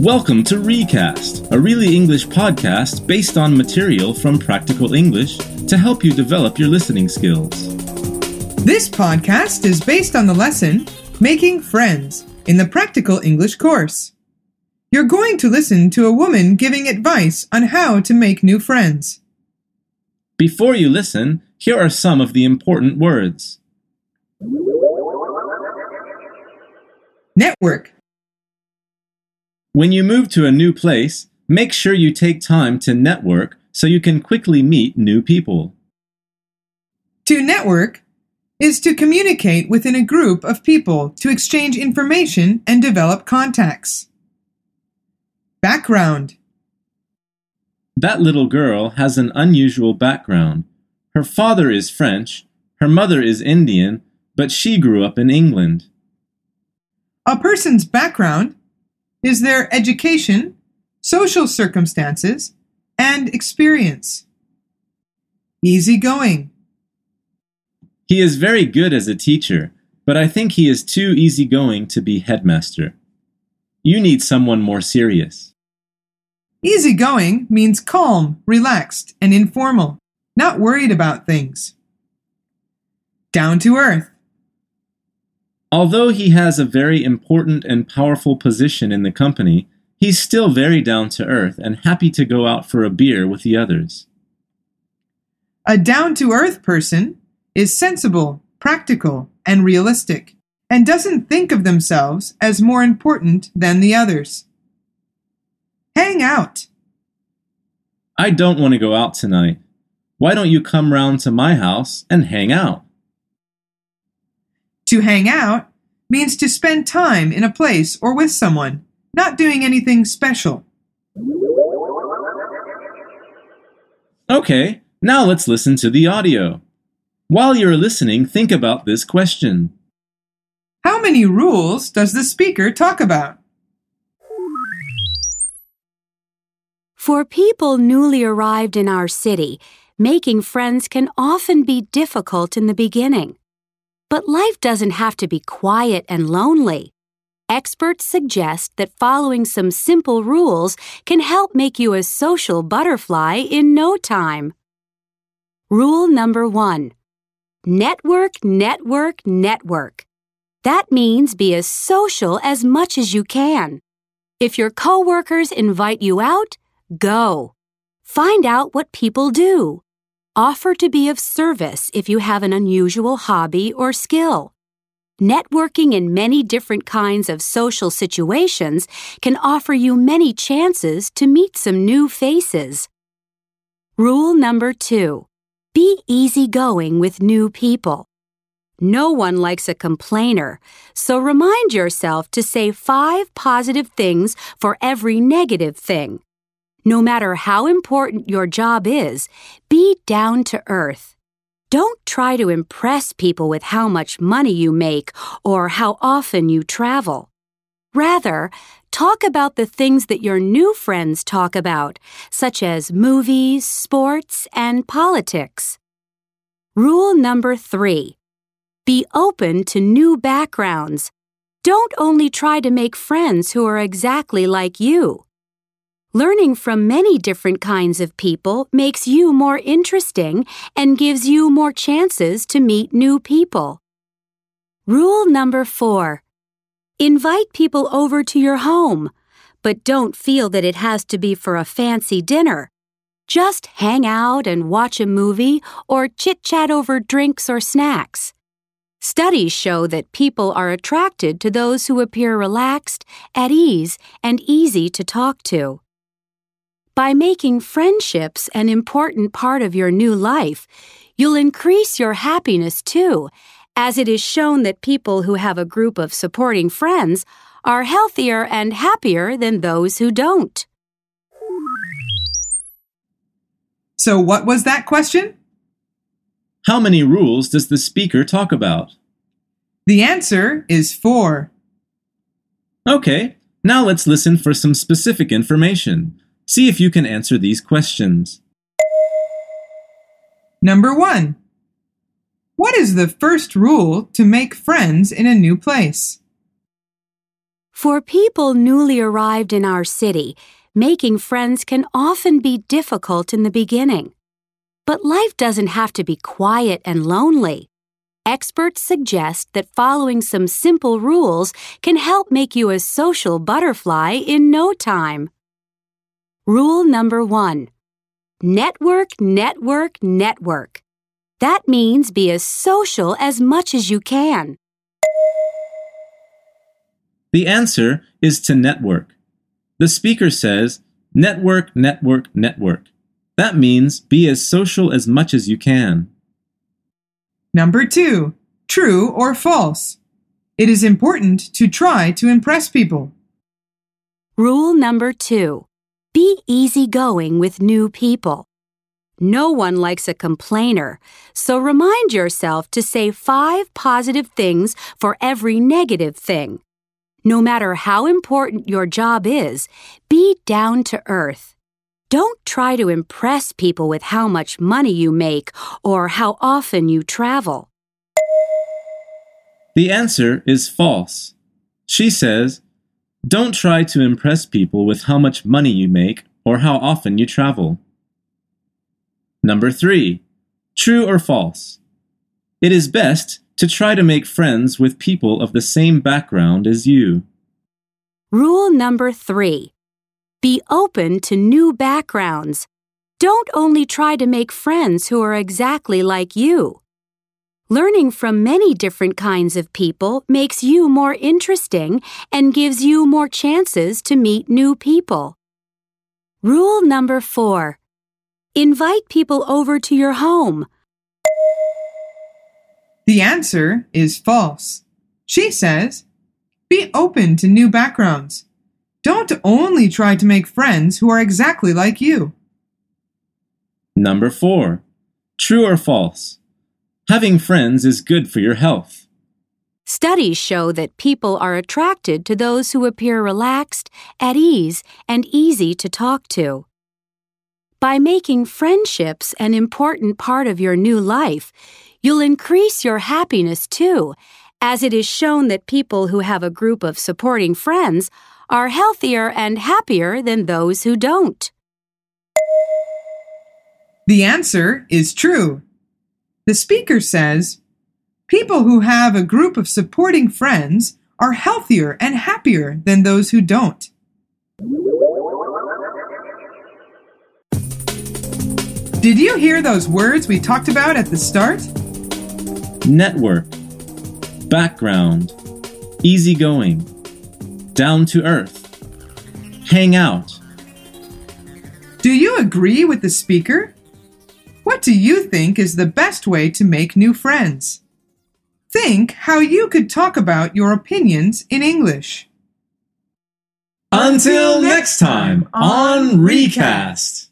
Welcome to Recast, a really English podcast based on material from Practical English to help you develop your listening skills. This podcast is based on the lesson Making Friends in the Practical English course. You're going to listen to a woman giving advice on how to make new friends. Before you listen, here are some of the important words. Network, When you move to a new place, make sure you take time to network so you can quickly meet new people. to network, is to communicate within a group of people to exchange information and develop contacts. Background, That little girl has an unusual background. Her father is French, her mother is Indian, but she grew up in England. A person's background is their education, social circumstances, and experience. Easygoing. He is very good as a teacher, but I think he is too easygoing to be headmaster. You need someone more serious. Easygoing means calm, relaxed, and informal, not worried about things. Down to earth. Although he has a very important and powerful position in the company, he's still very down to earth and happy to go out for a beer with the others. A down to earth person is sensible, practical, and realistic, and doesn't think of themselves as more important than the others. Hang out. I don't want to go out tonight. Why don't you come round to my house and hang out? To hang out means to spend time in a place or with someone, not doing anything special. Okay, now let's listen to the audio. While you're listening, think about this question. How many rules does the speaker talk about? For people newly arrived in our city, making friends can often be difficult in the beginning. But life doesn't have to be quiet and lonely. Experts suggest that following some simple rules can help make you a social butterfly in no time. Rule number one Network, network, network. That means be as social as much as you can. If your coworkers invite you out, Go. Find out what people do. Offer to be of service if you have an unusual hobby or skill. Networking in many different kinds of social situations can offer you many chances to meet some new faces. Rule number two. Be easygoing with new people. No one likes a complainer, so remind yourself to say five positive things for every negative thing. No matter how important your job is, be down to earth. Don't try to impress people with how much money you make or how often you travel. Rather, talk about the things that your new friends talk about, such as movies, sports, and politics. Rule number three. Be open to new backgrounds. Don't only try to make friends who are exactly like you. Learning from many different kinds of people makes you more interesting and gives you more chances to meet new people. Rule number four. Invite people over to your home, but don't feel that it has to be for a fancy dinner. Just hang out and watch a movie or chit chat over drinks or snacks. Studies show that people are attracted to those who appear relaxed, at ease, and easy to talk to. By making friendships an important part of your new life, you'll increase your happiness too, as it is shown that people who have a group of supporting friends are healthier and happier than those who don't. So, what was that question? How many rules does the speaker talk about? The answer is four. Okay, now let's listen for some specific information. See if you can answer these questions. Number one. What is the first rule to make friends in a new place? For people newly arrived in our city, making friends can often be difficult in the beginning. But life doesn't have to be quiet and lonely. Experts suggest that following some simple rules can help make you a social butterfly in no time. Rule number one Network, network, network. That means be as social as much as you can. The answer is to network. The speaker says, network, network, network. That means be as social as much as you can. Number two, true or false. It is important to try to impress people. Rule number two Be easygoing with new people. No one likes a complainer, so remind yourself to say five positive things for every negative thing. No matter how important your job is, be down to earth. Don't try to impress people with how much money you make or how often you travel. The answer is false. She says, Don't try to impress people with how much money you make or how often you travel. Number three, true or false? It is best to try to make friends with people of the same background as you. Rule number three Be open to new backgrounds. Don't only try to make friends who are exactly like you. Learning from many different kinds of people makes you more interesting and gives you more chances to meet new people. Rule number four Invite people over to your home. The answer is false. She says, be open to new backgrounds. Don't only try to make friends who are exactly like you. Number four, true or false? Having friends is good for your health. Studies show that people are attracted to those who appear relaxed, at ease, and easy to talk to. By making friendships an important part of your new life, you'll increase your happiness too, as it is shown that people who have a group of supporting friends are healthier and happier than those who don't. The answer is true. The speaker says, People who have a group of supporting friends are healthier and happier than those who don't. Did you hear those words we talked about at the start? Network, background, easygoing, down to earth, hang out. Do you agree with the speaker? What do you think is the best way to make new friends? Think how you could talk about your opinions in English. Until next time on Recast.